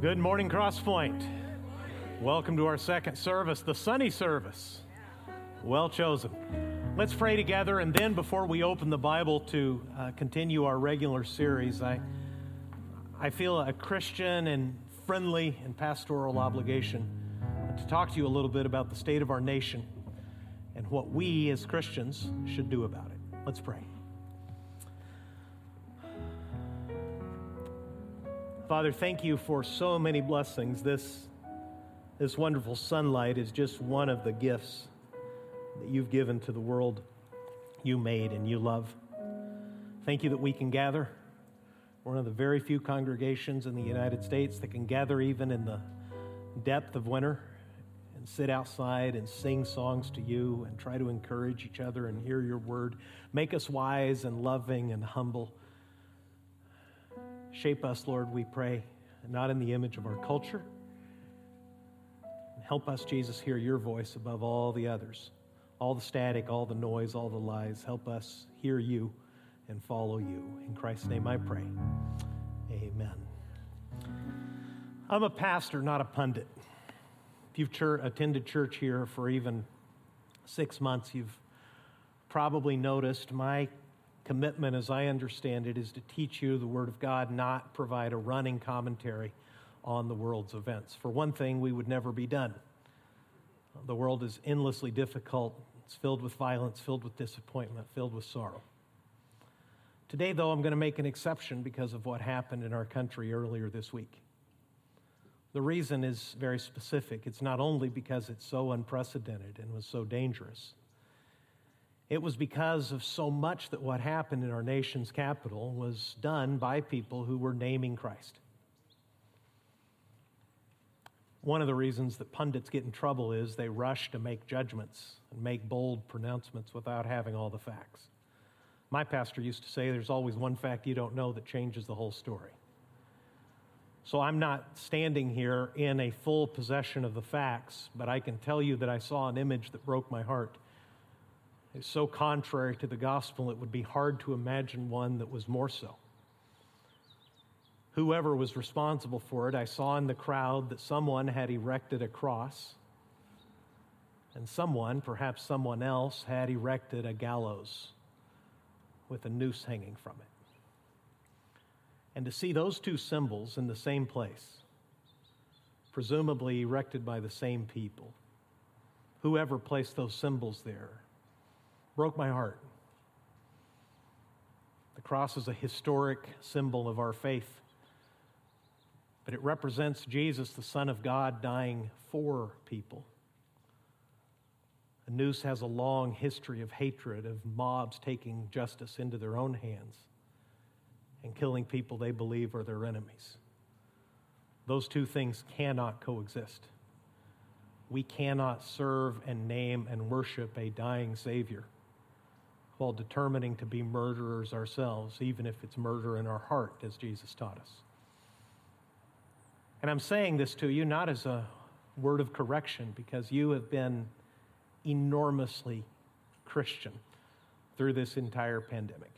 Good morning, Crosspoint. Welcome to our second service, the Sunny service. Well chosen. Let's pray together, and then before we open the Bible to uh, continue our regular series, I, I feel a Christian and friendly and pastoral obligation to talk to you a little bit about the state of our nation and what we as Christians should do about it. Let's pray. Father, thank you for so many blessings. This, this wonderful sunlight is just one of the gifts that you've given to the world you made and you love. Thank you that we can gather. We're one of the very few congregations in the United States that can gather even in the depth of winter and sit outside and sing songs to you and try to encourage each other and hear your word. Make us wise and loving and humble. Shape us, Lord, we pray, not in the image of our culture. Help us, Jesus, hear your voice above all the others, all the static, all the noise, all the lies. Help us hear you and follow you. In Christ's name I pray. Amen. I'm a pastor, not a pundit. If you've attended church here for even six months, you've probably noticed my commitment, as I understand it, is to teach you the Word of God, not provide a running commentary on the world's events. For one thing, we would never be done. The world is endlessly difficult, it's filled with violence, filled with disappointment, filled with sorrow. Today, though, I'm going to make an exception because of what happened in our country earlier this week. The reason is very specific. It's not only because it's so unprecedented and was so dangerous, it was because of so much that what happened in our nation's capital was done by people who were naming Christ. One of the reasons that pundits get in trouble is they rush to make judgments and make bold pronouncements without having all the facts. My pastor used to say there's always one fact you don't know that changes the whole story. So I'm not standing here in a full possession of the facts, but I can tell you that I saw an image that broke my heart is so contrary to the gospel, it would be hard to imagine one that was more so. Whoever was responsible for it, I saw in the crowd that someone had erected a cross, and someone, perhaps someone else, had erected a gallows with a noose hanging from it. And to see those two symbols in the same place, presumably erected by the same people, whoever placed those symbols there, broke my heart. The cross is a historic symbol of our faith, but it represents Jesus, the Son of God, dying for people. A noose has a long history of hatred, of mobs taking justice into their own hands and killing people they believe are their enemies. Those two things cannot coexist. We cannot serve and name and worship a dying Savior while determining to be murderers ourselves, even if it's murder in our heart, as Jesus taught us. And I'm saying this to you not as a word of correction, because you have been enormously Christian through this entire pandemic.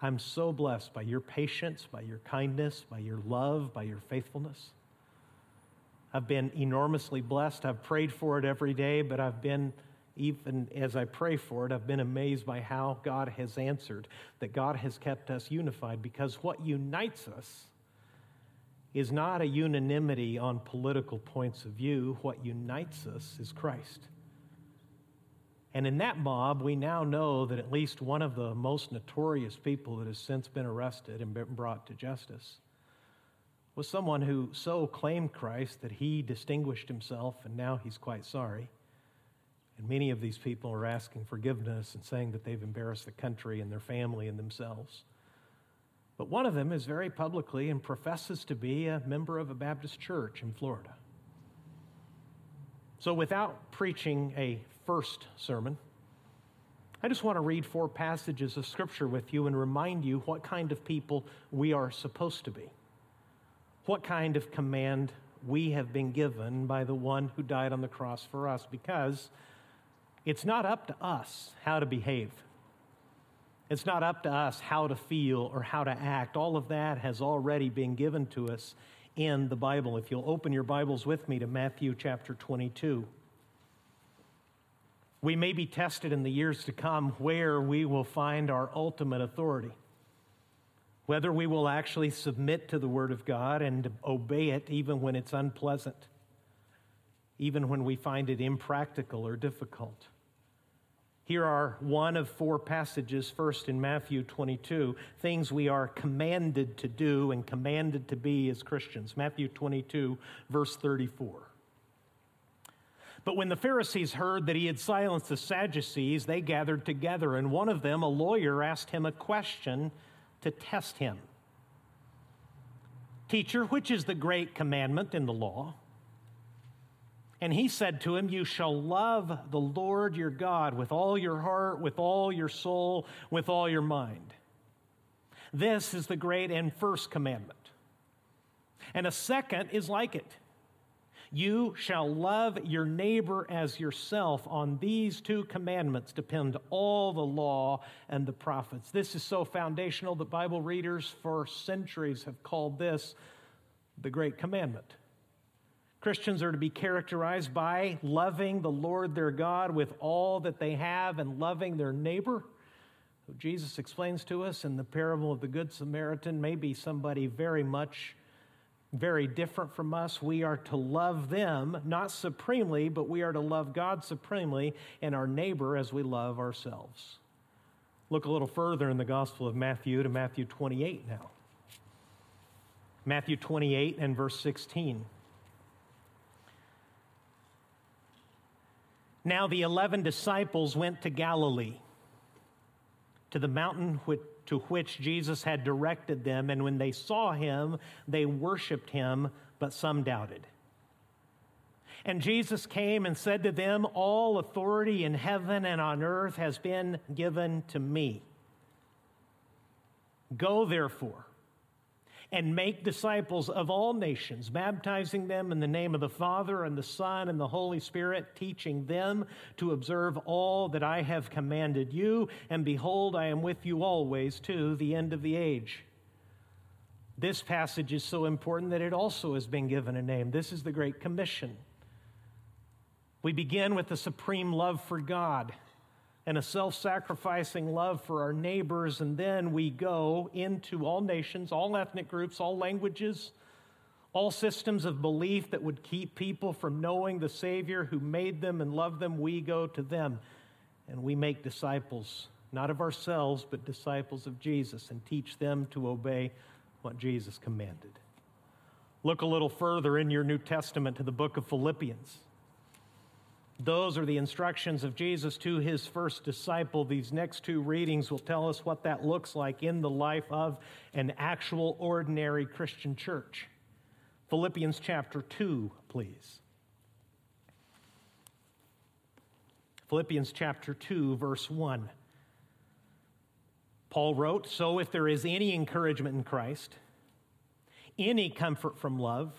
I'm so blessed by your patience, by your kindness, by your love, by your faithfulness. I've been enormously blessed. I've prayed for it every day, but I've been even as I pray for it, I've been amazed by how God has answered, that God has kept us unified, because what unites us is not a unanimity on political points of view. What unites us is Christ. And in that mob, we now know that at least one of the most notorious people that has since been arrested and been brought to justice was someone who so claimed Christ that he distinguished himself, and now he's quite sorry. And many of these people are asking forgiveness and saying that they've embarrassed the country and their family and themselves. But one of them is very publicly and professes to be a member of a Baptist church in Florida. So, without preaching a first sermon, I just want to read four passages of Scripture with you and remind you what kind of people we are supposed to be, what kind of command we have been given by the one who died on the cross for us, because it's not up to us how to behave. It's not up to us how to feel or how to act. All of that has already been given to us in the Bible. If you'll open your Bibles with me to Matthew chapter 22. We may be tested in the years to come where we will find our ultimate authority. Whether we will actually submit to the Word of God and obey it even when it's unpleasant, even when we find it impractical or difficult. Here are one of four passages, first in Matthew 22, things we are commanded to do and commanded to be as Christians. Matthew 22, verse 34. But when the Pharisees heard that he had silenced the Sadducees, they gathered together, and one of them, a lawyer, asked him a question to test him Teacher, which is the great commandment in the law? And he said to him, You shall love the Lord your God with all your heart, with all your soul, with all your mind. This is the great and first commandment. And a second is like it. You shall love your neighbor as yourself. On these two commandments depend all the law and the prophets. This is so foundational that Bible readers for centuries have called this the great commandment. Christians are to be characterized by loving the Lord their God with all that they have and loving their neighbor. Jesus explains to us in the parable of the Good Samaritan, maybe somebody very much, very different from us. We are to love them, not supremely, but we are to love God supremely and our neighbor as we love ourselves. Look a little further in the Gospel of Matthew to Matthew 28 now. Matthew 28 and verse 16. Now the eleven disciples went to Galilee, to the mountain to which Jesus had directed them, and when they saw him, they worshiped him, but some doubted. And Jesus came and said to them, All authority in heaven and on earth has been given to me. Go therefore and make disciples of all nations, baptizing them in the name of the Father and the Son and the Holy Spirit, teaching them to observe all that I have commanded you. And behold, I am with you always to the end of the age. This passage is so important that it also has been given a name. This is the Great Commission. We begin with the supreme love for God and a self sacrificing love for our neighbors. And then we go into all nations, all ethnic groups, all languages, all systems of belief that would keep people from knowing the Savior who made them and loved them. We go to them and we make disciples, not of ourselves, but disciples of Jesus, and teach them to obey what Jesus commanded. Look a little further in your New Testament to the book of Philippians. Those are the instructions of Jesus to his first disciple. These next two readings will tell us what that looks like in the life of an actual ordinary Christian church. Philippians chapter 2, please. Philippians chapter 2, verse 1. Paul wrote So if there is any encouragement in Christ, any comfort from love,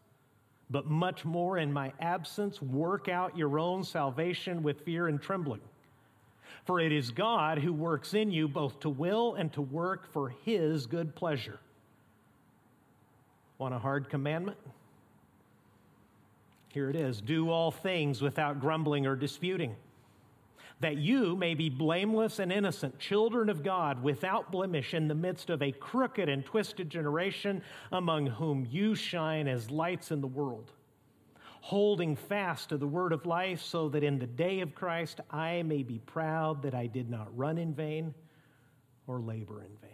but much more in my absence, work out your own salvation with fear and trembling. For it is God who works in you both to will and to work for his good pleasure. Want a hard commandment? Here it is do all things without grumbling or disputing, that you may be blameless and innocent, children of God, without blemish, in the midst of a crooked and twisted generation, among whom you shine as lights in the world holding fast to the word of life, so that in the day of Christ I may be proud that I did not run in vain or labor in vain.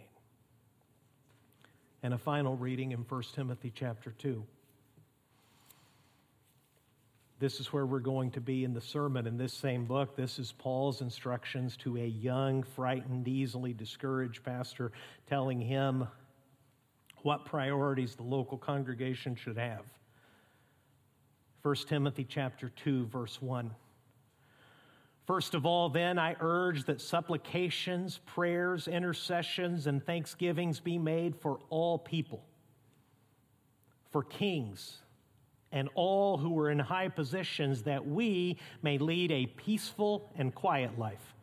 And a final reading in 1 Timothy chapter 2. This is where we're going to be in the sermon in this same book. This is Paul's instructions to a young, frightened, easily discouraged pastor, telling him what priorities the local congregation should have. 1 Timothy chapter 2 verse 1. First of all, then, I urge that supplications, prayers, intercessions, and thanksgivings be made for all people, for kings, and all who are in high positions, that we may lead a peaceful and quiet life,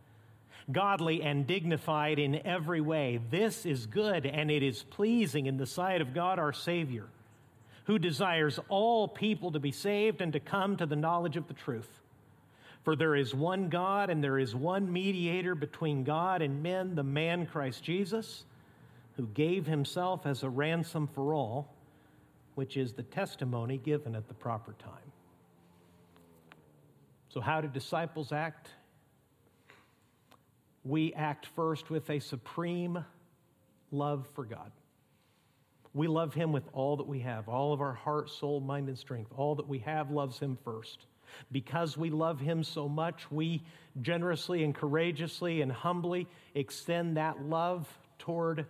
godly and dignified in every way. This is good, and it is pleasing in the sight of God our Savior who desires all people to be saved and to come to the knowledge of the truth. For there is one God and there is one mediator between God and men, the man Christ Jesus, who gave himself as a ransom for all, which is the testimony given at the proper time. So, how do disciples act? We act first with a supreme love for God. We love Him with all that we have, all of our heart, soul, mind, and strength. All that we have loves Him first. Because we love Him so much, we generously and courageously and humbly extend that love toward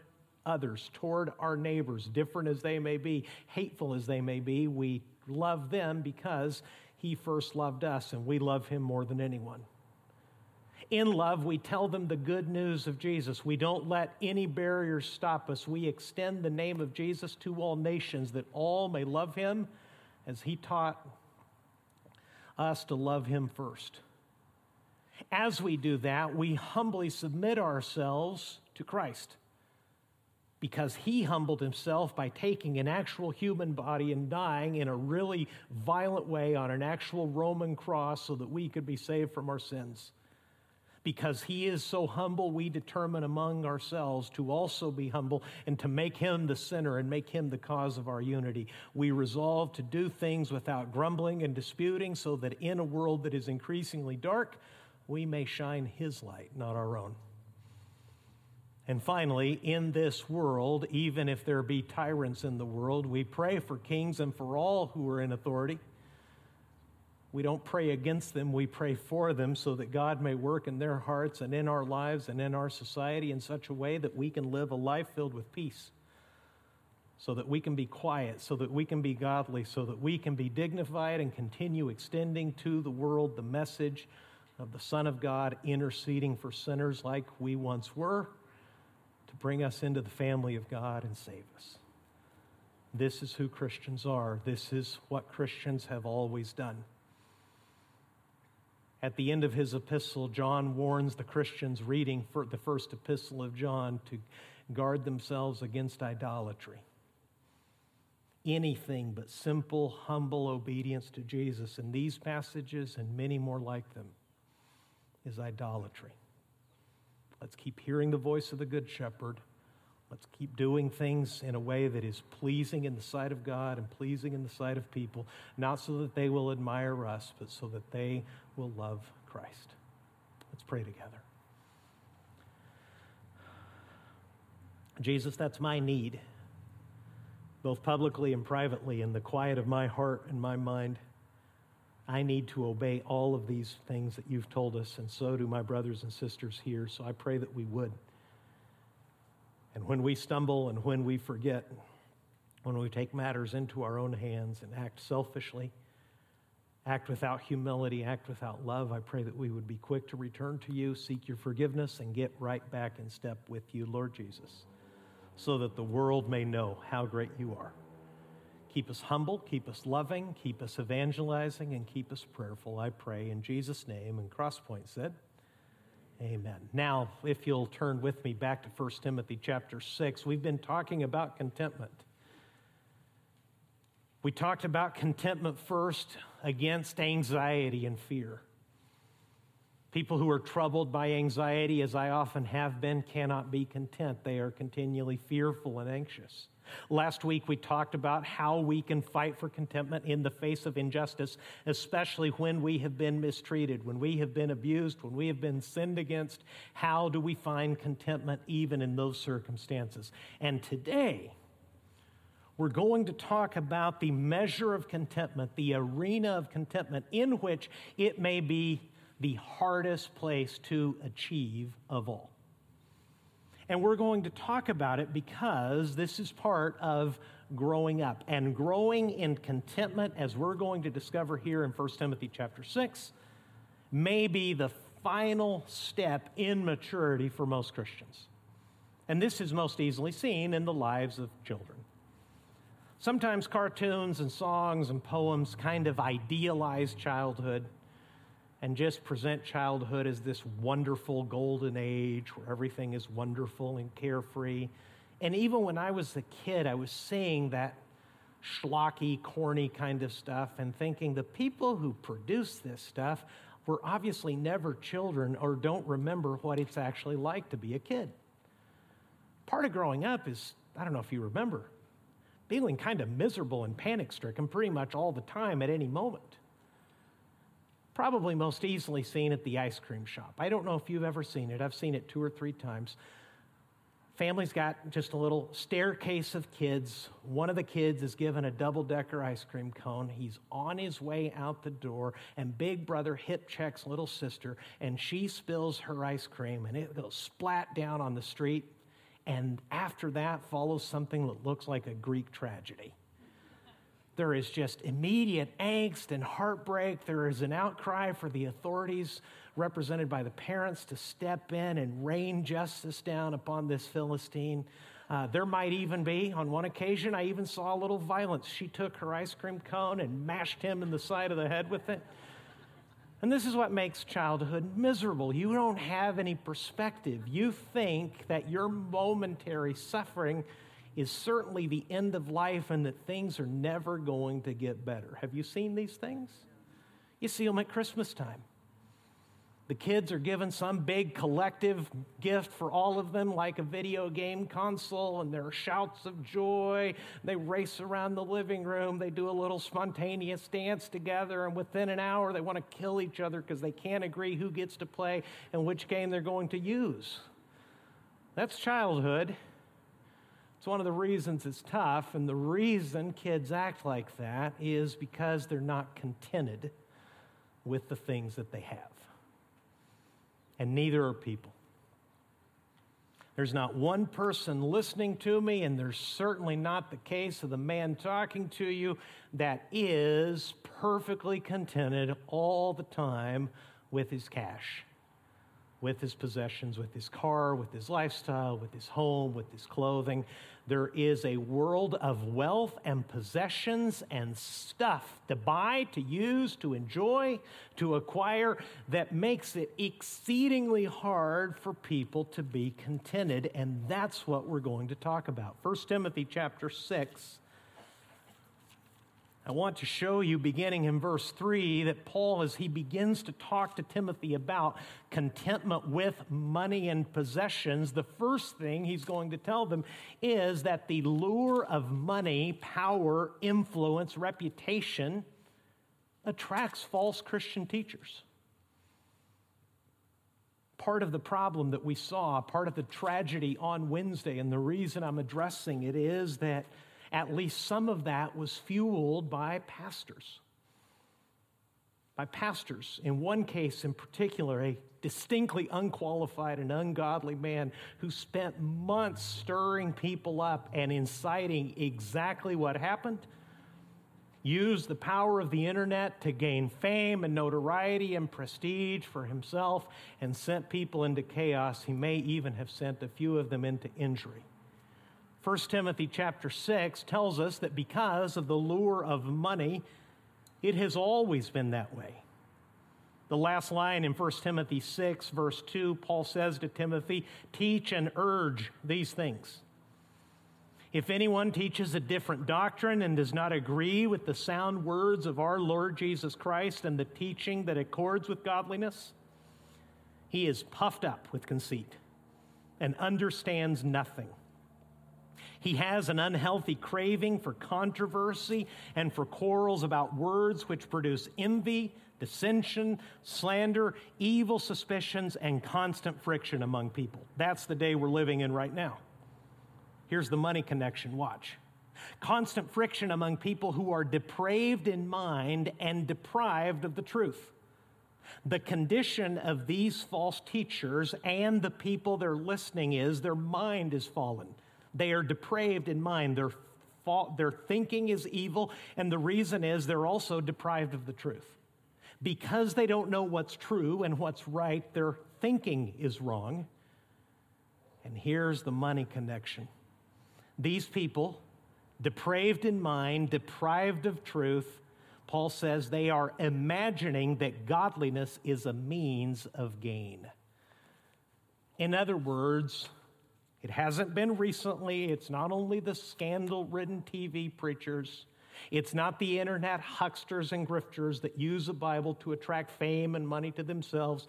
others, toward our neighbors, different as they may be, hateful as they may be. We love them because He first loved us, and we love Him more than anyone. In love, we tell them the good news of Jesus. We don't let any barriers stop us. We extend the name of Jesus to all nations that all may love him as he taught us to love him first. As we do that, we humbly submit ourselves to Christ because he humbled himself by taking an actual human body and dying in a really violent way on an actual Roman cross so that we could be saved from our sins because he is so humble, we determine among ourselves to also be humble and to make him the center and make him the cause of our unity. We resolve to do things without grumbling and disputing so that in a world that is increasingly dark, we may shine his light, not our own. And finally, in this world, even if there be tyrants in the world, we pray for kings and for all who are in authority. We don't pray against them, we pray for them so that God may work in their hearts and in our lives and in our society in such a way that we can live a life filled with peace, so that we can be quiet, so that we can be godly, so that we can be dignified and continue extending to the world the message of the Son of God interceding for sinners like we once were bring us into the family of God and save us. This is who Christians are. This is what Christians have always done. At the end of his epistle, John warns the Christians reading for the first epistle of John to guard themselves against idolatry. Anything but simple, humble obedience to Jesus in these passages and many more like them is idolatry. Let's keep hearing the voice of the Good Shepherd. Let's keep doing things in a way that is pleasing in the sight of God and pleasing in the sight of people, not so that they will admire us, but so that they will love Christ. Let's pray together. Jesus, that's my need, both publicly and privately, in the quiet of my heart and my mind. I need to obey all of these things that you've told us, and so do my brothers and sisters here. So I pray that we would. And when we stumble and when we forget, when we take matters into our own hands and act selfishly, act without humility, act without love, I pray that we would be quick to return to you, seek your forgiveness, and get right back in step with you, Lord Jesus, so that the world may know how great you are. Keep us humble, keep us loving, keep us evangelizing, and keep us prayerful, I pray in Jesus' name. And Crosspoint said, Amen. Now, if you'll turn with me back to 1 Timothy chapter 6, we've been talking about contentment. We talked about contentment first against anxiety and fear. People who are troubled by anxiety, as I often have been, cannot be content. They are continually fearful and anxious. Last week, we talked about how we can fight for contentment in the face of injustice, especially when we have been mistreated, when we have been abused, when we have been sinned against. How do we find contentment even in those circumstances? And today, we're going to talk about the measure of contentment, the arena of contentment in which it may be the hardest place to achieve of all. And we're going to talk about it because this is part of growing up. And growing in contentment, as we're going to discover here in 1 Timothy chapter 6, may be the final step in maturity for most Christians. And this is most easily seen in the lives of children. Sometimes cartoons and songs and poems kind of idealize childhood and just present childhood as this wonderful golden age where everything is wonderful and carefree. And even when I was a kid, I was seeing that schlocky, corny kind of stuff and thinking the people who produce this stuff were obviously never children or don't remember what it's actually like to be a kid. Part of growing up is, I don't know if you remember, feeling kind of miserable and panic stricken pretty much all the time at any moment probably most easily seen at the ice cream shop. I don't know if you've ever seen it, I've seen it two or three times. Family's got just a little staircase of kids. One of the kids is given a double decker ice cream cone. He's on his way out the door, and big brother hip checks little sister, and she spills her ice cream, and it goes splat down on the street. And after that follows something that looks like a Greek tragedy. There is just immediate angst and heartbreak. There is an outcry for the authorities, represented by the parents, to step in and rain justice down upon this Philistine. Uh, there might even be, on one occasion, I even saw a little violence. She took her ice cream cone and mashed him in the side of the head with it. And this is what makes childhood miserable. You don't have any perspective. You think that your momentary suffering is certainly the end of life and that things are never going to get better. Have you seen these things? You see them at Christmas time. The kids are given some big collective gift for all of them, like a video game console, and there are shouts of joy. They race around the living room. They do a little spontaneous dance together, and within an hour, they want to kill each other because they can't agree who gets to play and which game they're going to use. That's childhood. It's one of the reasons it's tough, and the reason kids act like that is because they're not contented with the things that they have. And neither are people. There's not one person listening to me, and there's certainly not the case of the man talking to you that is perfectly contented all the time with his cash with his possessions, with his car, with his lifestyle, with his home, with his clothing. There is a world of wealth and possessions and stuff to buy, to use, to enjoy, to acquire that makes it exceedingly hard for people to be contented. And that's what we're going to talk about. 1 Timothy chapter 6 I want to show you, beginning in verse 3, that Paul, as he begins to talk to Timothy about contentment with money and possessions, the first thing he's going to tell them is that the lure of money, power, influence, reputation attracts false Christian teachers. Part of the problem that we saw, part of the tragedy on Wednesday, and the reason I'm addressing it is that at least some of that was fueled by pastors. By pastors. In one case in particular, a distinctly unqualified and ungodly man who spent months stirring people up and inciting exactly what happened. Used the power of the internet to gain fame and notoriety and prestige for himself and sent people into chaos. He may even have sent a few of them into injury. 1 Timothy chapter 6 tells us that because of the lure of money, it has always been that way. The last line in 1 Timothy 6, verse 2, Paul says to Timothy, Teach and urge these things. If anyone teaches a different doctrine and does not agree with the sound words of our Lord Jesus Christ and the teaching that accords with godliness, he is puffed up with conceit and understands nothing. He has an unhealthy craving for controversy and for quarrels about words which produce envy dissension, slander, evil suspicions, and constant friction among people. That's the day we're living in right now. Here's the money connection watch. Constant friction among people who are depraved in mind and deprived of the truth. The condition of these false teachers and the people they're listening is their mind is fallen. They are depraved in mind. Their, their thinking is evil, and the reason is they're also deprived of the truth because they don't know what's true and what's right, their thinking is wrong. And here's the money connection these people, depraved in mind, deprived of truth, Paul says they are imagining that godliness is a means of gain. In other words, it hasn't been recently, it's not only the scandal ridden TV preachers. It's not the internet hucksters and grifters that use the Bible to attract fame and money to themselves.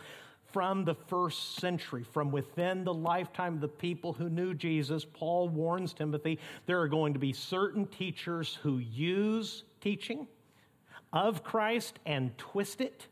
From the first century, from within the lifetime of the people who knew Jesus, Paul warns Timothy there are going to be certain teachers who use teaching of Christ and twist it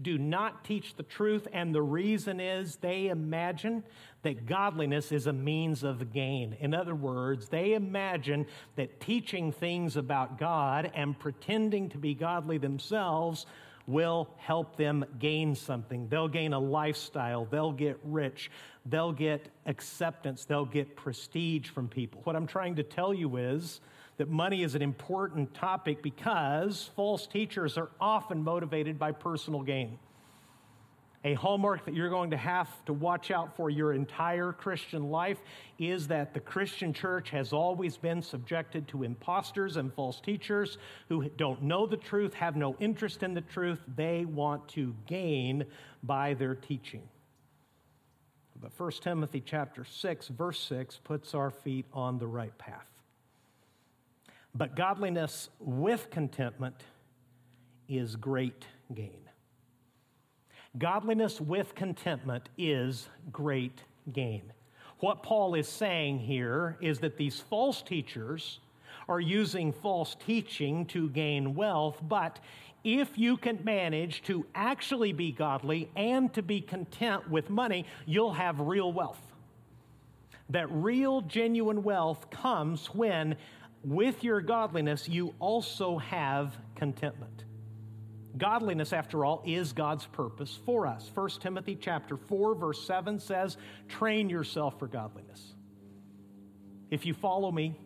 do not teach the truth, and the reason is they imagine that godliness is a means of gain. In other words, they imagine that teaching things about God and pretending to be godly themselves will help them gain something. They'll gain a lifestyle, they'll get rich, they'll get acceptance, they'll get prestige from people. What I'm trying to tell you is, that money is an important topic because false teachers are often motivated by personal gain. A hallmark that you're going to have to watch out for your entire Christian life is that the Christian church has always been subjected to imposters and false teachers who don't know the truth, have no interest in the truth. They want to gain by their teaching. But 1 Timothy chapter 6 verse 6 puts our feet on the right path. But godliness with contentment is great gain. Godliness with contentment is great gain. What Paul is saying here is that these false teachers are using false teaching to gain wealth, but if you can manage to actually be godly and to be content with money, you'll have real wealth. That real, genuine wealth comes when with your godliness, you also have contentment. Godliness, after all, is God's purpose for us. 1 Timothy chapter 4, verse 7 says, train yourself for godliness. If you follow me,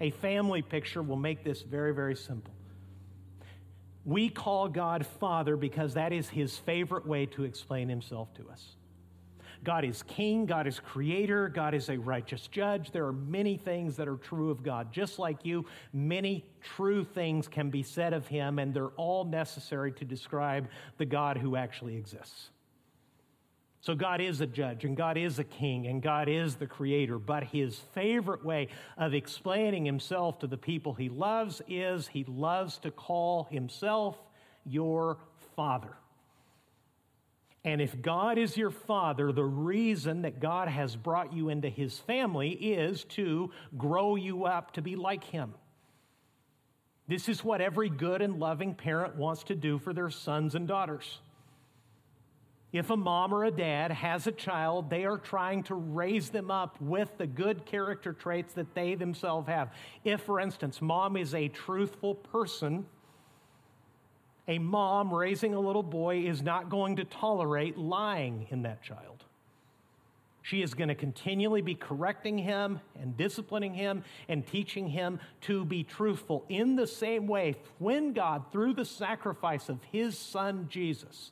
a family picture will make this very, very simple. We call God Father because that is his favorite way to explain himself to us. God is king, God is creator, God is a righteous judge. There are many things that are true of God. Just like you, many true things can be said of him, and they're all necessary to describe the God who actually exists. So, God is a judge, and God is a king, and God is the creator. But his favorite way of explaining himself to the people he loves is he loves to call himself your father. And if God is your father, the reason that God has brought you into his family is to grow you up to be like him. This is what every good and loving parent wants to do for their sons and daughters. If a mom or a dad has a child, they are trying to raise them up with the good character traits that they themselves have. If, for instance, mom is a truthful person, a mom raising a little boy is not going to tolerate lying in that child. She is going to continually be correcting him and disciplining him and teaching him to be truthful. In the same way, when God, through the sacrifice of his son Jesus,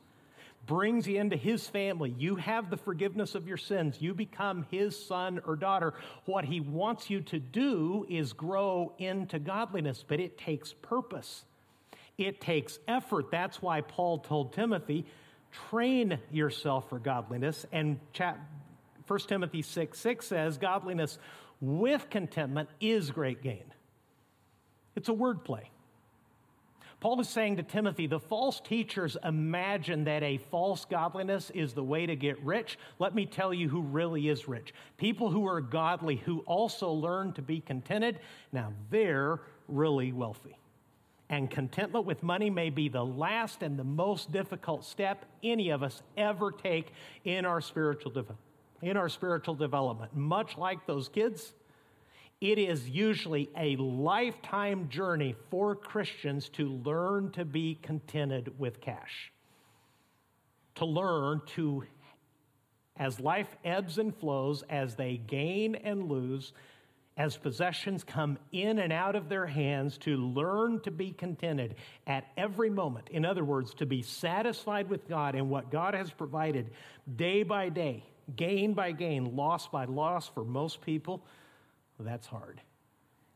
brings you into his family, you have the forgiveness of your sins, you become his son or daughter. What he wants you to do is grow into godliness, but it takes purpose. It takes effort. That's why Paul told Timothy, train yourself for godliness. And 1 Timothy 6 6 says, Godliness with contentment is great gain. It's a word play. Paul is saying to Timothy, the false teachers imagine that a false godliness is the way to get rich. Let me tell you who really is rich. People who are godly, who also learn to be contented, now they're really wealthy. And contentment with money may be the last and the most difficult step any of us ever take in our spiritual, de- in our spiritual development. Much like those kids, it is usually a lifetime journey for Christians to learn to be contented with cash. To learn to, as life ebbs and flows, as they gain and lose, as possessions come in and out of their hands, to learn to be contented at every moment. In other words, to be satisfied with God and what God has provided day by day, gain by gain, loss by loss for most people that's hard.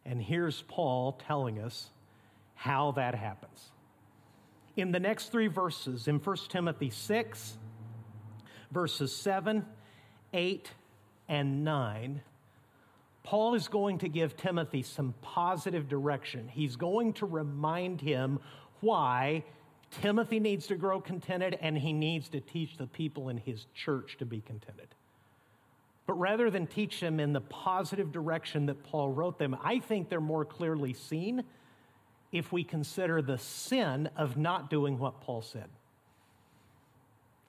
And here's Paul telling us how that happens. In the next three verses, in 1 Timothy 6, verses 7, 8, and 9, Paul is going to give Timothy some positive direction. He's going to remind him why Timothy needs to grow contented and he needs to teach the people in his church to be contented. But rather than teach them in the positive direction that Paul wrote them, I think they're more clearly seen if we consider the sin of not doing what Paul said.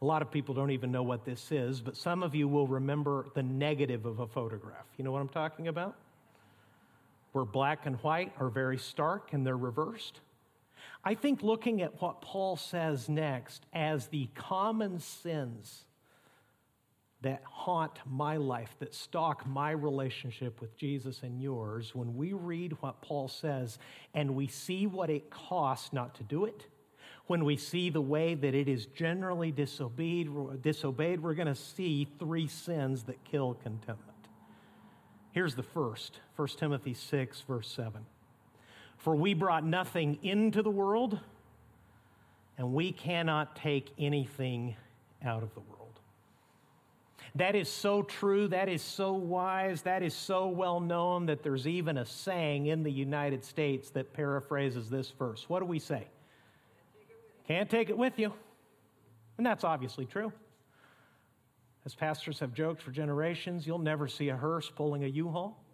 A lot of people don't even know what this is, but some of you will remember the negative of a photograph. You know what I'm talking about? Where black and white are very stark and they're reversed. I think looking at what Paul says next as the common sins that haunt my life, that stalk my relationship with Jesus and yours, when we read what Paul says and we see what it costs not to do it, when we see the way that it is generally disobeyed, disobeyed we're going to see three sins that kill contentment. Here's the first 1 Timothy 6, verse 7. For we brought nothing into the world, and we cannot take anything out of the world. That is so true. That is so wise. That is so well known that there's even a saying in the United States that paraphrases this verse. What do we say? Can't take it with you. And that's obviously true. As pastors have joked for generations, you'll never see a hearse pulling a U haul.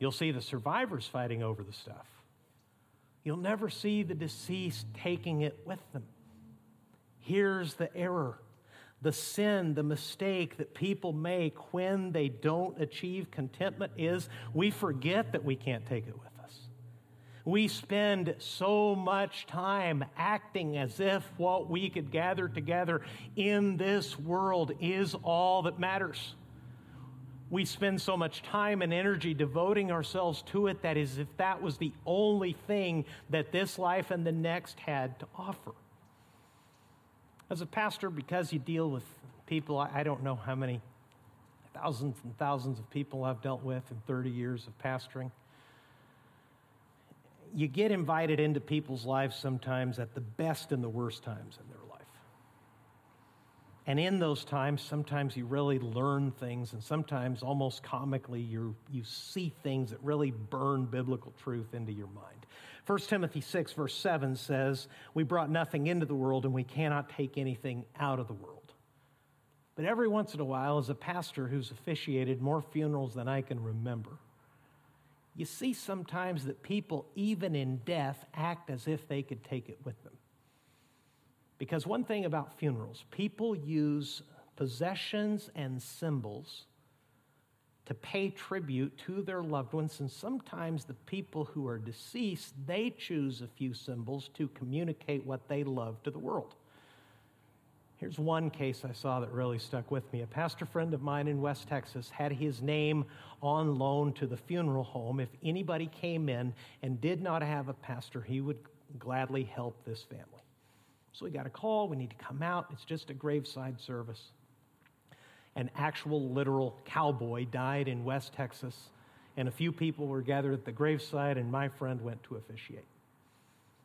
You'll see the survivors fighting over the stuff. You'll never see the deceased taking it with them. Here's the error the sin, the mistake that people make when they don't achieve contentment is we forget that we can't take it with. We spend so much time acting as if what we could gather together in this world is all that matters. We spend so much time and energy devoting ourselves to it that is if that was the only thing that this life and the next had to offer. As a pastor, because you deal with people, I don't know how many thousands and thousands of people I've dealt with in 30 years of pastoring. You get invited into people's lives sometimes at the best and the worst times in their life. And in those times, sometimes you really learn things, and sometimes almost comically, you you see things that really burn biblical truth into your mind. 1 Timothy 6, verse 7 says, We brought nothing into the world, and we cannot take anything out of the world. But every once in a while, as a pastor who's officiated more funerals than I can remember, you see sometimes that people, even in death, act as if they could take it with them. Because one thing about funerals, people use possessions and symbols to pay tribute to their loved ones. And sometimes the people who are deceased, they choose a few symbols to communicate what they love to the world. Here's one case I saw that really stuck with me. A pastor friend of mine in West Texas had his name on loan to the funeral home. If anybody came in and did not have a pastor, he would gladly help this family. So we got a call, we need to come out. It's just a graveside service an actual literal cowboy died in West Texas, and a few people were gathered at the graveside, and my friend went to officiate.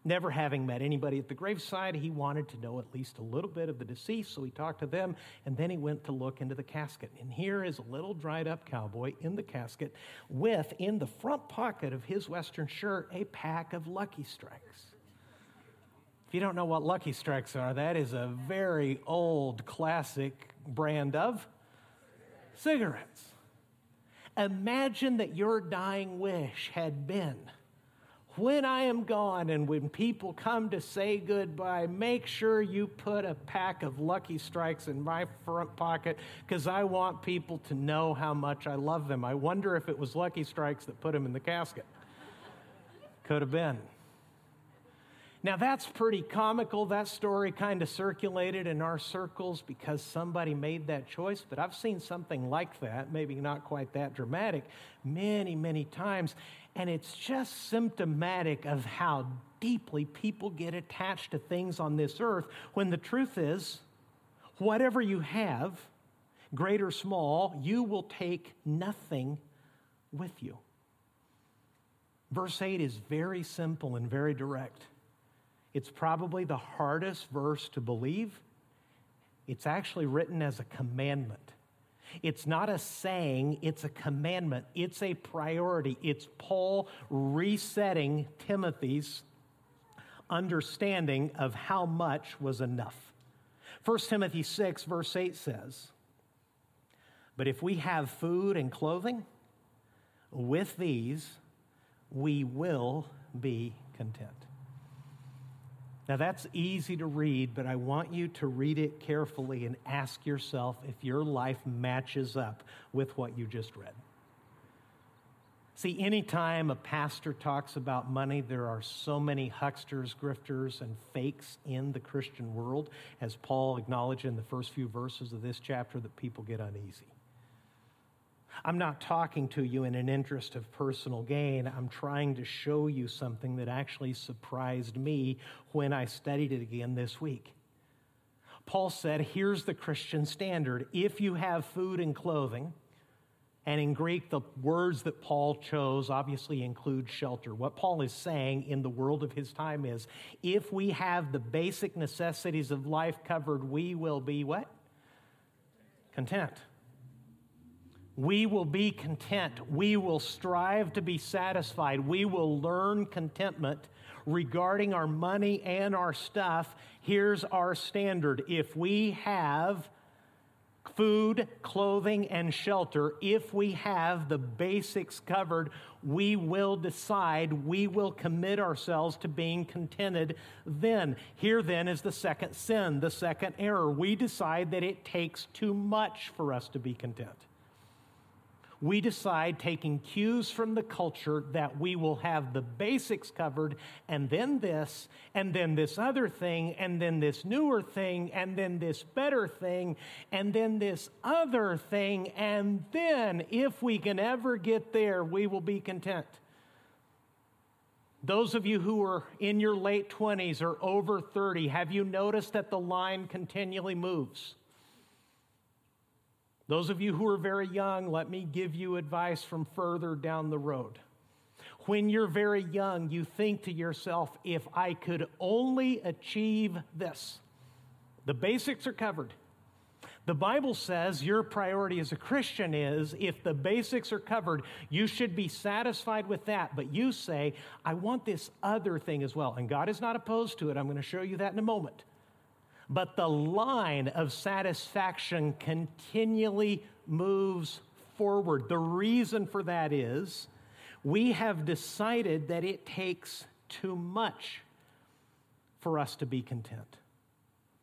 Never having met anybody at the graveside, he wanted to know at least a little bit of the deceased, so he talked to them, and then he went to look into the casket. And here is a little dried up cowboy in the casket with, in the front pocket of his Western shirt, a pack of Lucky Strikes. If you don't know what Lucky Strikes are, that is a very old classic brand of cigarettes. Imagine that your dying wish had been when I am gone and when people come to say goodbye, make sure you put a pack of Lucky Strikes in my front pocket because I want people to know how much I love them. I wonder if it was Lucky Strikes that put him in the casket. Could have been. Now, that's pretty comical. That story kind of circulated in our circles because somebody made that choice. But I've seen something like that, maybe not quite that dramatic, many, many times. And it's just symptomatic of how deeply people get attached to things on this earth when the truth is, whatever you have, great or small, you will take nothing with you. Verse 8 is very simple and very direct. It's probably the hardest verse to believe. It's actually written as a commandment. It's not a saying, it's a commandment. It's a priority. It's Paul resetting Timothy's understanding of how much was enough. 1 Timothy 6, verse 8 says, But if we have food and clothing, with these we will be content. Now, that's easy to read, but I want you to read it carefully and ask yourself if your life matches up with what you just read. See, anytime a pastor talks about money, there are so many hucksters, grifters, and fakes in the Christian world, as Paul acknowledged in the first few verses of this chapter, that people get uneasy. I'm not talking to you in an interest of personal gain. I'm trying to show you something that actually surprised me when I studied it again this week. Paul said, Here's the Christian standard. If you have food and clothing, and in Greek, the words that Paul chose obviously include shelter. What Paul is saying in the world of his time is if we have the basic necessities of life covered, we will be what? Content we will be content. We will strive to be satisfied. We will learn contentment regarding our money and our stuff. Here's our standard if we have food, clothing, and shelter, if we have the basics covered, we will decide, we will commit ourselves to being contented then. Here then is the second sin, the second error. We decide that it takes too much for us to be content we decide, taking cues from the culture, that we will have the basics covered, and then this, and then this other thing, and then this newer thing, and then this better thing, and then this other thing, and then, if we can ever get there, we will be content. Those of you who are in your late 20s or over 30, have you noticed that the line continually moves? Those of you who are very young, let me give you advice from further down the road. When you're very young, you think to yourself, if I could only achieve this, the basics are covered. The Bible says your priority as a Christian is if the basics are covered, you should be satisfied with that. But you say, I want this other thing as well. And God is not opposed to it. I'm going to show you that in a moment but the line of satisfaction continually moves forward. The reason for that is we have decided that it takes too much for us to be content.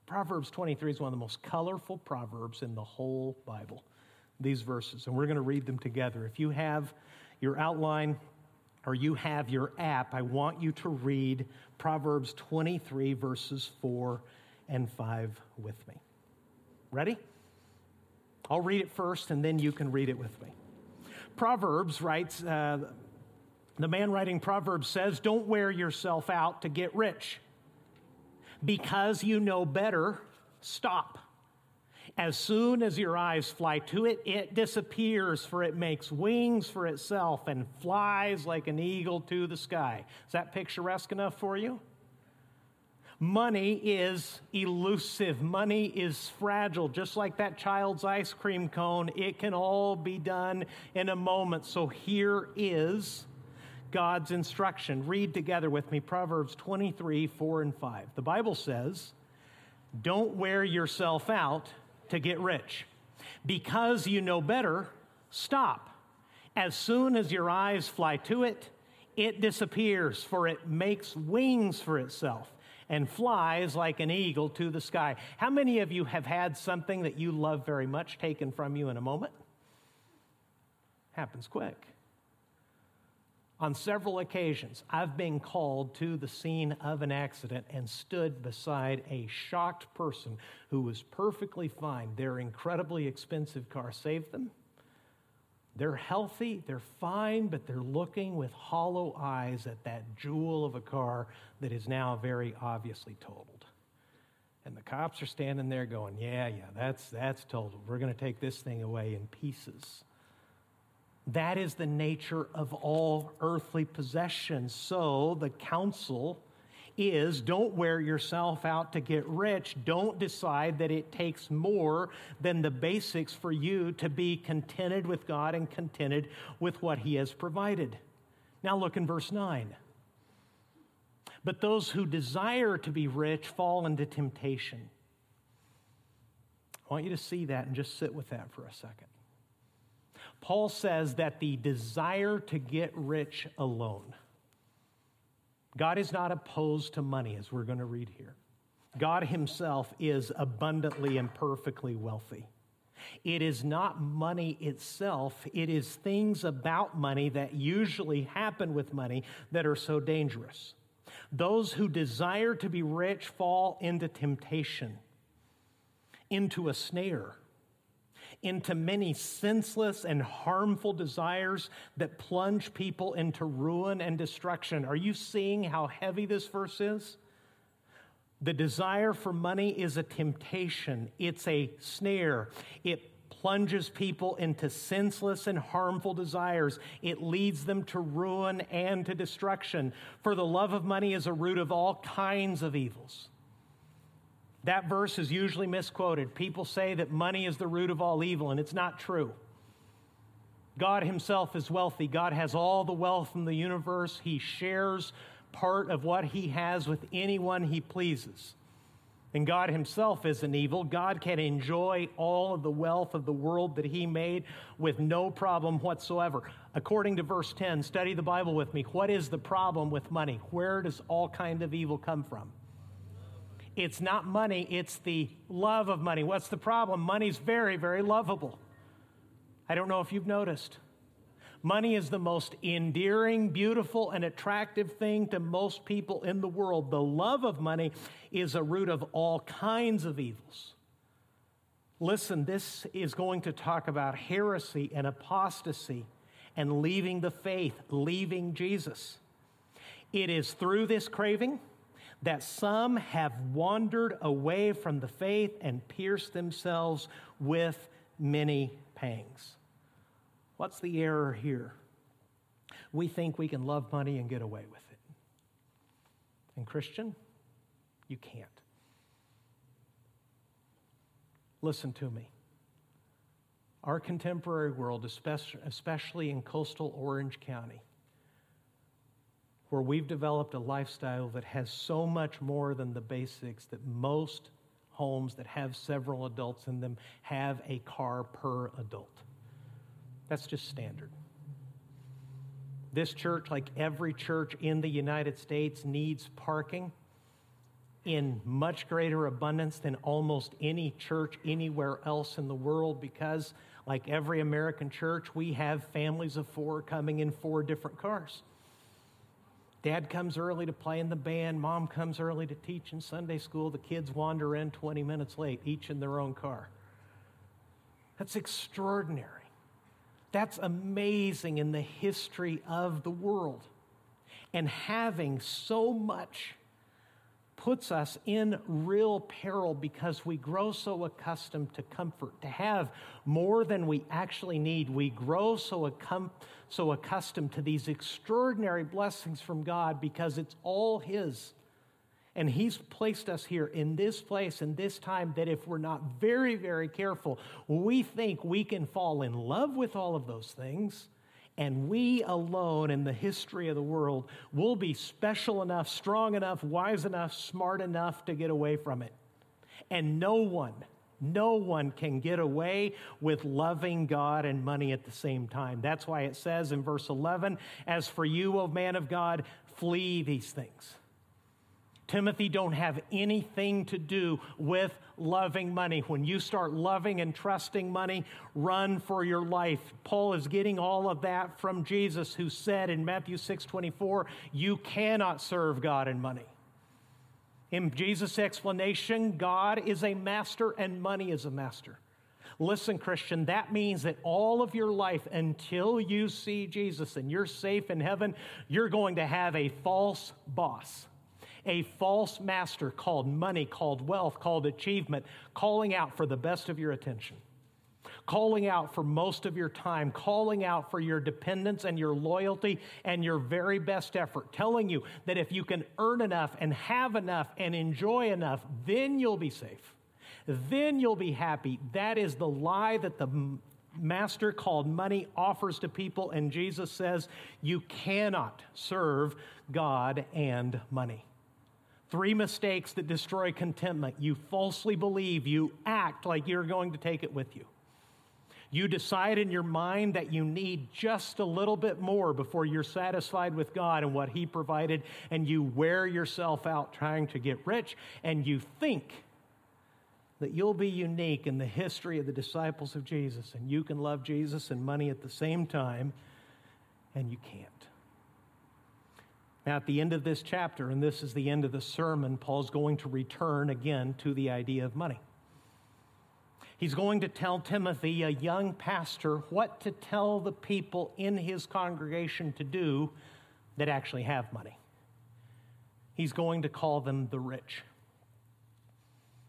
Proverbs 23 is one of the most colorful proverbs in the whole Bible, these verses, and we're going to read them together. If you have your outline or you have your app, I want you to read Proverbs 23, verses 4 and 5 with me. Ready? I'll read it first and then you can read it with me. Proverbs writes, uh, the man writing Proverbs says, Don't wear yourself out to get rich. Because you know better, stop. As soon as your eyes fly to it, it disappears, for it makes wings for itself and flies like an eagle to the sky. Is that picturesque enough for you? Money is elusive. Money is fragile. Just like that child's ice cream cone, it can all be done in a moment. So here is God's instruction. Read together with me Proverbs 23 4 and 5. The Bible says, Don't wear yourself out to get rich. Because you know better, stop. As soon as your eyes fly to it, it disappears, for it makes wings for itself and flies like an eagle to the sky. How many of you have had something that you love very much taken from you in a moment? Happens quick. On several occasions, I've been called to the scene of an accident and stood beside a shocked person who was perfectly fine. Their incredibly expensive car saved them. They're healthy, they're fine, but they're looking with hollow eyes at that jewel of a car that is now very obviously totaled. And the cops are standing there going, Yeah, yeah, that's, that's totaled. We're going to take this thing away in pieces. That is the nature of all earthly possessions. So the counsel is don't wear yourself out to get rich. Don't decide that it takes more than the basics for you to be contented with God and contented with what He has provided. Now look in verse 9. But those who desire to be rich fall into temptation. I want you to see that and just sit with that for a second. Paul says that the desire to get rich alone God is not opposed to money, as we're going to read here. God Himself is abundantly and perfectly wealthy. It is not money itself, it is things about money that usually happen with money that are so dangerous. Those who desire to be rich fall into temptation, into a snare into many senseless and harmful desires that plunge people into ruin and destruction. Are you seeing how heavy this verse is? The desire for money is a temptation, it's a snare. It plunges people into senseless and harmful desires. It leads them to ruin and to destruction. For the love of money is a root of all kinds of evils. That verse is usually misquoted. People say that money is the root of all evil, and it's not true. God Himself is wealthy. God has all the wealth in the universe. He shares part of what He has with anyone He pleases. And God Himself isn't evil. God can enjoy all of the wealth of the world that He made with no problem whatsoever. According to verse 10, study the Bible with me. What is the problem with money? Where does all kind of evil come from? It's not money, it's the love of money. What's the problem? Money's very, very lovable. I don't know if you've noticed. Money is the most endearing, beautiful, and attractive thing to most people in the world. The love of money is a root of all kinds of evils. Listen, this is going to talk about heresy and apostasy and leaving the faith, leaving Jesus. It is through this craving that some have wandered away from the faith and pierced themselves with many pangs. What's the error here? We think we can love money and get away with it. And, Christian, you can't. Listen to me. Our contemporary world, especially in coastal Orange County, where we've developed a lifestyle that has so much more than the basics that most homes that have several adults in them have a car per adult. That's just standard. This church, like every church in the United States, needs parking in much greater abundance than almost any church anywhere else in the world because, like every American church, we have families of four coming in four different cars. Dad comes early to play in the band. Mom comes early to teach in Sunday school. The kids wander in 20 minutes late, each in their own car. That's extraordinary. That's amazing in the history of the world. And having so much puts us in real peril because we grow so accustomed to comfort, to have more than we actually need. We grow so, accum- so accustomed to these extraordinary blessings from God because it's all His. And He's placed us here in this place, in this time, that if we're not very, very careful, we think we can fall in love with all of those things. And we alone in the history of the world will be special enough, strong enough, wise enough, smart enough to get away from it. And no one, no one can get away with loving God and money at the same time. That's why it says in verse 11, As for you, O man of God, flee these things. Timothy, don't have anything to do with loving money. When you start loving and trusting money, run for your life. Paul is getting all of that from Jesus, who said in Matthew 6 24, You cannot serve God and money. In Jesus' explanation, God is a master and money is a master. Listen, Christian, that means that all of your life until you see Jesus and you're safe in heaven, you're going to have a false boss, a false master called money, called wealth, called achievement, calling out for the best of your attention calling out for most of your time, calling out for your dependence and your loyalty and your very best effort, telling you that if you can earn enough and have enough and enjoy enough, then you'll be safe. Then you'll be happy. That is the lie that the master called money offers to people, and Jesus says you cannot serve God and money. Three mistakes that destroy contentment. You falsely believe, you act like you're going to take it with you. You decide in your mind that you need just a little bit more before you're satisfied with God and what He provided, and you wear yourself out trying to get rich, and you think that you'll be unique in the history of the disciples of Jesus, and you can love Jesus and money at the same time, and you can't. Now, at the end of this chapter, and this is the end of the sermon, Paul's going to return again to the idea of money. He's going to tell Timothy, a young pastor, what to tell the people in his congregation to do that actually have money. He's going to call them the rich.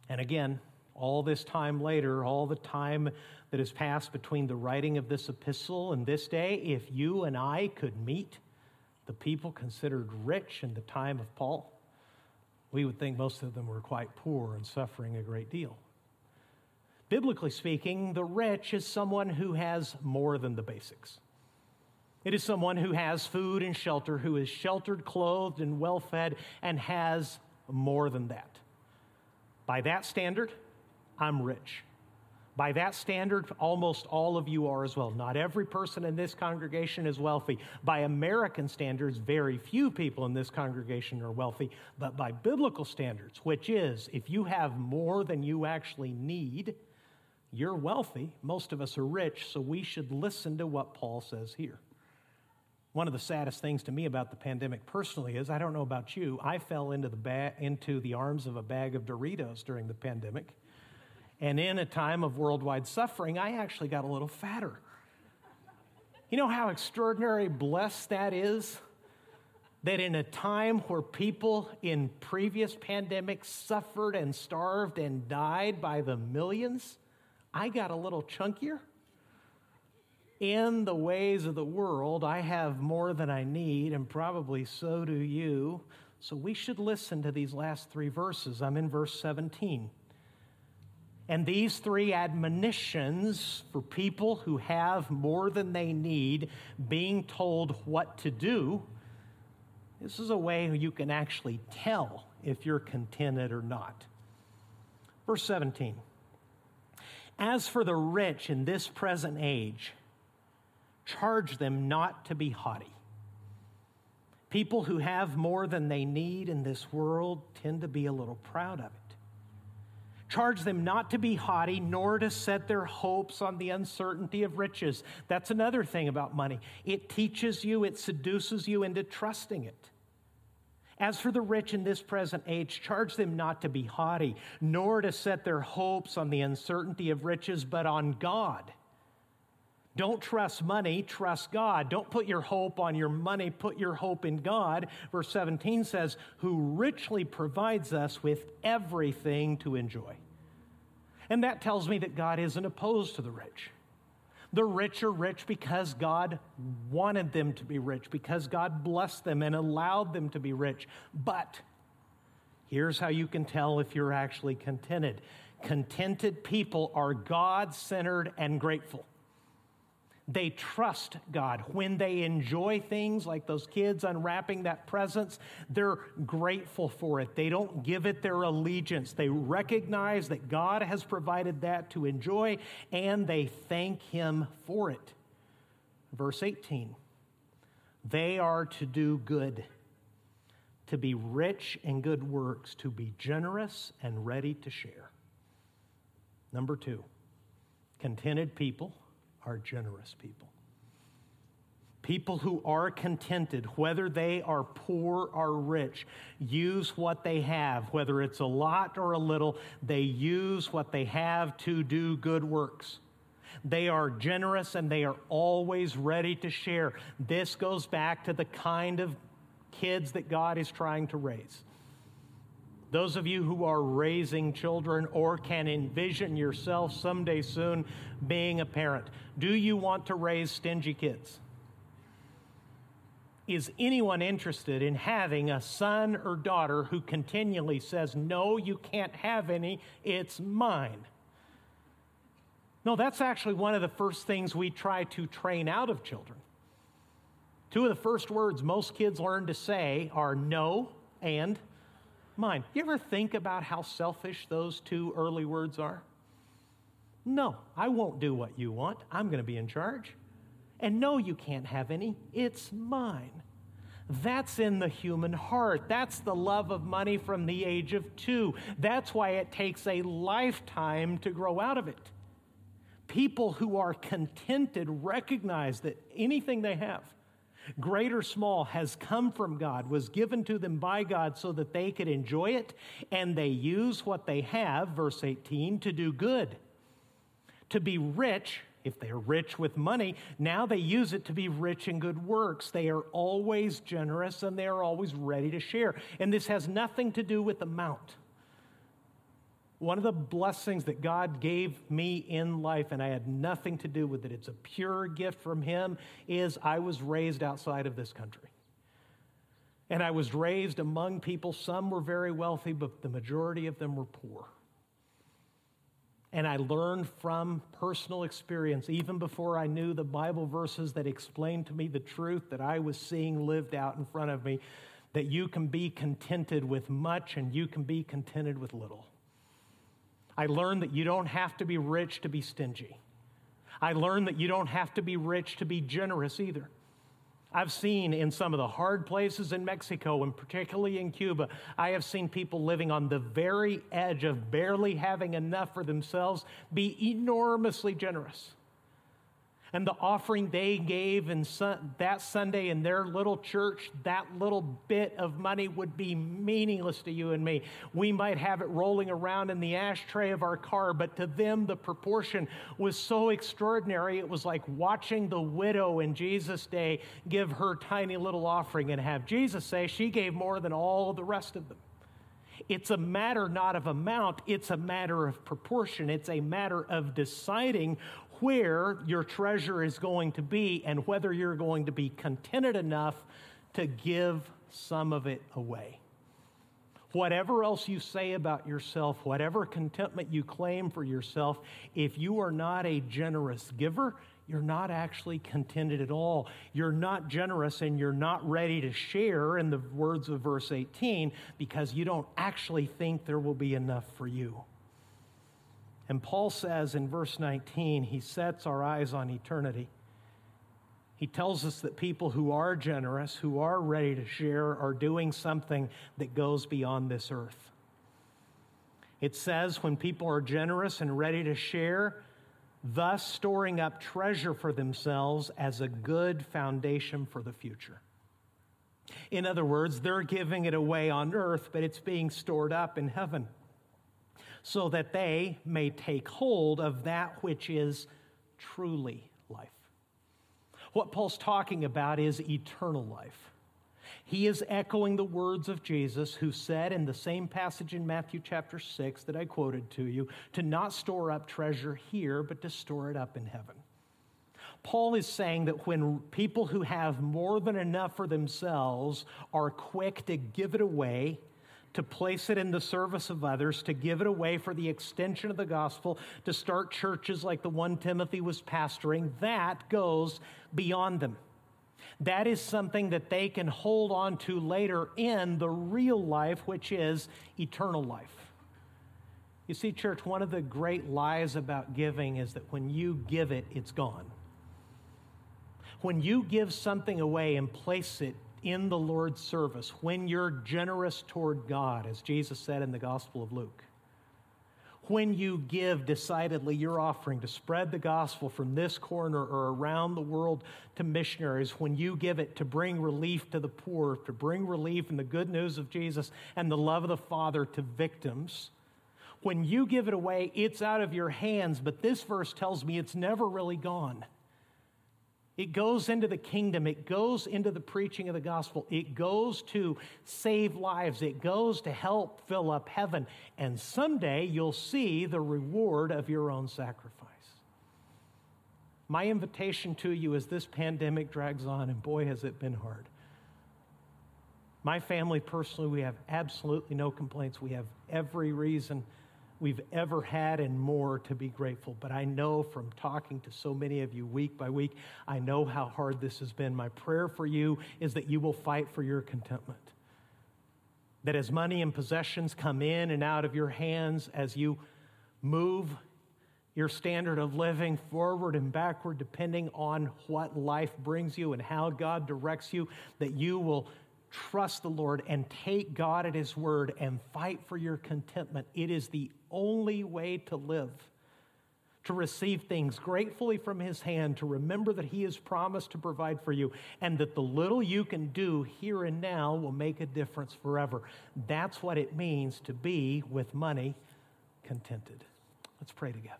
And again, all this time later, all the time that has passed between the writing of this epistle and this day, if you and I could meet the people considered rich in the time of Paul, we would think most of them were quite poor and suffering a great deal. Biblically speaking, the rich is someone who has more than the basics. It is someone who has food and shelter, who is sheltered, clothed, and well fed, and has more than that. By that standard, I'm rich. By that standard, almost all of you are as well. Not every person in this congregation is wealthy. By American standards, very few people in this congregation are wealthy. But by biblical standards, which is if you have more than you actually need, you're wealthy. Most of us are rich, so we should listen to what Paul says here. One of the saddest things to me about the pandemic personally is I don't know about you, I fell into the, ba- into the arms of a bag of Doritos during the pandemic. And in a time of worldwide suffering, I actually got a little fatter. You know how extraordinary blessed that is? That in a time where people in previous pandemics suffered and starved and died by the millions, I got a little chunkier. In the ways of the world, I have more than I need, and probably so do you. So we should listen to these last three verses. I'm in verse 17. And these three admonitions for people who have more than they need, being told what to do, this is a way you can actually tell if you're contented or not. Verse 17 as for the rich in this present age, charge them not to be haughty. People who have more than they need in this world tend to be a little proud of it. Charge them not to be haughty, nor to set their hopes on the uncertainty of riches. That's another thing about money. It teaches you, it seduces you into trusting it. As for the rich in this present age, charge them not to be haughty, nor to set their hopes on the uncertainty of riches, but on God. Don't trust money, trust God. Don't put your hope on your money, put your hope in God. Verse 17 says, Who richly provides us with everything to enjoy. And that tells me that God isn't opposed to the rich. The rich are rich because God wanted them to be rich, because God blessed them and allowed them to be rich. But Here's how you can tell if you're actually contented. Contented people are God centered and grateful. They trust God. When they enjoy things like those kids unwrapping that presents, they're grateful for it. They don't give it their allegiance. They recognize that God has provided that to enjoy and they thank Him for it. Verse 18 they are to do good, to be rich in good works, to be generous and ready to share. Number two, contented people are generous people. People who are contented, whether they are poor or rich, use what they have, whether it's a lot or a little, they use what they have to do good works. They are generous and they are always ready to share. This goes back to the kind of kids that God is trying to raise. Those of you who are raising children or can envision yourself someday soon being a parent, do you want to raise stingy kids? Is anyone interested in having a son or daughter who continually says, No, you can't have any, it's mine? No, that's actually one of the first things we try to train out of children. Two of the first words most kids learn to say are no and mine. You ever think about how selfish those two early words are? No, I won't do what you want. I'm going to be in charge. And no, you can't have any. It's mine. That's in the human heart. That's the love of money from the age of two. That's why it takes a lifetime to grow out of it. People who are contented recognize that anything they have, great or small, has come from God, was given to them by God so that they could enjoy it, and they use what they have, verse 18, to do good. To be rich, if they are rich with money, now they use it to be rich in good works. They are always generous and they are always ready to share. And this has nothing to do with the amount. One of the blessings that God gave me in life, and I had nothing to do with it, it's a pure gift from Him, is I was raised outside of this country. And I was raised among people, some were very wealthy, but the majority of them were poor. And I learned from personal experience, even before I knew the Bible verses that explained to me the truth that I was seeing lived out in front of me, that you can be contented with much and you can be contented with little. I learned that you don't have to be rich to be stingy. I learned that you don't have to be rich to be generous either. I've seen in some of the hard places in Mexico, and particularly in Cuba, I have seen people living on the very edge of barely having enough for themselves be enormously generous and the offering they gave in that Sunday in their little church, that little bit of money would be meaningless to you and me. We might have it rolling around in the ashtray of our car, but to them, the proportion was so extraordinary. It was like watching the widow in Jesus' day give her tiny little offering and have Jesus say she gave more than all the rest of them. It's a matter not of amount, it's a matter of proportion. It's a matter of deciding where your treasure is going to be and whether you're going to be contented enough to give some of it away. Whatever else you say about yourself, whatever contentment you claim for yourself, if you are not a generous giver, you're not actually contented at all. You're not generous and you're not ready to share, in the words of verse 18, because you don't actually think there will be enough for you. And Paul says in verse 19, he sets our eyes on eternity. He tells us that people who are generous, who are ready to share, are doing something that goes beyond this earth. It says when people are generous and ready to share, thus storing up treasure for themselves as a good foundation for the future. In other words, they're giving it away on earth, but it's being stored up in heaven so that they may take hold of that which is truly life. What Paul's talking about is eternal life. He is echoing the words of Jesus, who said in the same passage in Matthew chapter 6 that I quoted to you to not store up treasure here, but to store it up in heaven. Paul is saying that when people who have more than enough for themselves are quick to give it away, to place it in the service of others, to give it away for the extension of the gospel, to start churches like the one Timothy was pastoring, that goes beyond them. That is something that they can hold on to later in the real life, which is eternal life. You see, church, one of the great lies about giving is that when you give it, it's gone. When you give something away and place it in the Lord's service, when you're generous toward God, as Jesus said in the Gospel of Luke, when you give decidedly your offering to spread the gospel from this corner or around the world to missionaries, when you give it to bring relief to the poor, to bring relief in the good news of Jesus and the love of the Father to victims, when you give it away, it's out of your hands, but this verse tells me it's never really gone. It goes into the kingdom. It goes into the preaching of the gospel. It goes to save lives. It goes to help fill up heaven. And someday you'll see the reward of your own sacrifice. My invitation to you as this pandemic drags on, and boy, has it been hard. My family, personally, we have absolutely no complaints. We have every reason we've ever had and more to be grateful. But I know from talking to so many of you week by week, I know how hard this has been. My prayer for you is that you will fight for your contentment. That as money and possessions come in and out of your hands, as you move your standard of living forward and backward, depending on what life brings you and how God directs you, that you will trust the Lord and take God at His word and fight for your contentment. It is the only way to live. To receive things gratefully from His hand, to remember that He has promised to provide for you, and that the little you can do here and now will make a difference forever. That's what it means to be with money contented. Let's pray together.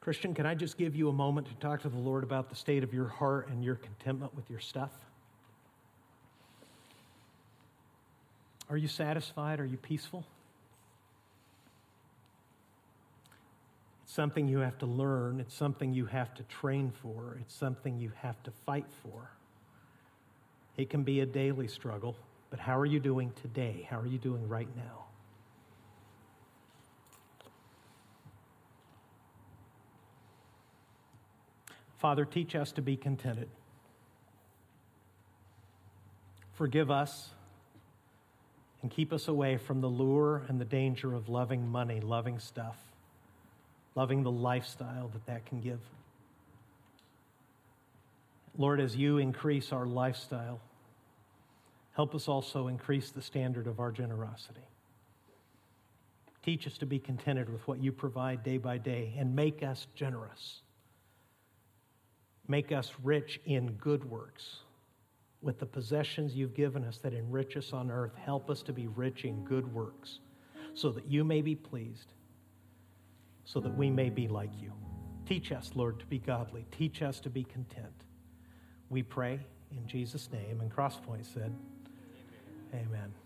Christian, can I just give you a moment to talk to the Lord about the state of your heart and your contentment with your stuff? Are you satisfied? Are you peaceful? Something you have to learn. It's something you have to train for. It's something you have to fight for. It can be a daily struggle, but how are you doing today? How are you doing right now? Father, teach us to be contented. Forgive us and keep us away from the lure and the danger of loving money, loving stuff, loving the lifestyle that that can give. Lord, as you increase our lifestyle, help us also increase the standard of our generosity. Teach us to be contented with what you provide day by day and make us generous. Make us rich in good works with the possessions you've given us that enrich us on earth. Help us to be rich in good works so that you may be pleased, so that we may be like you. Teach us, Lord, to be godly. Teach us to be content. We pray in Jesus' name. And Crosspoint said, Amen. Amen.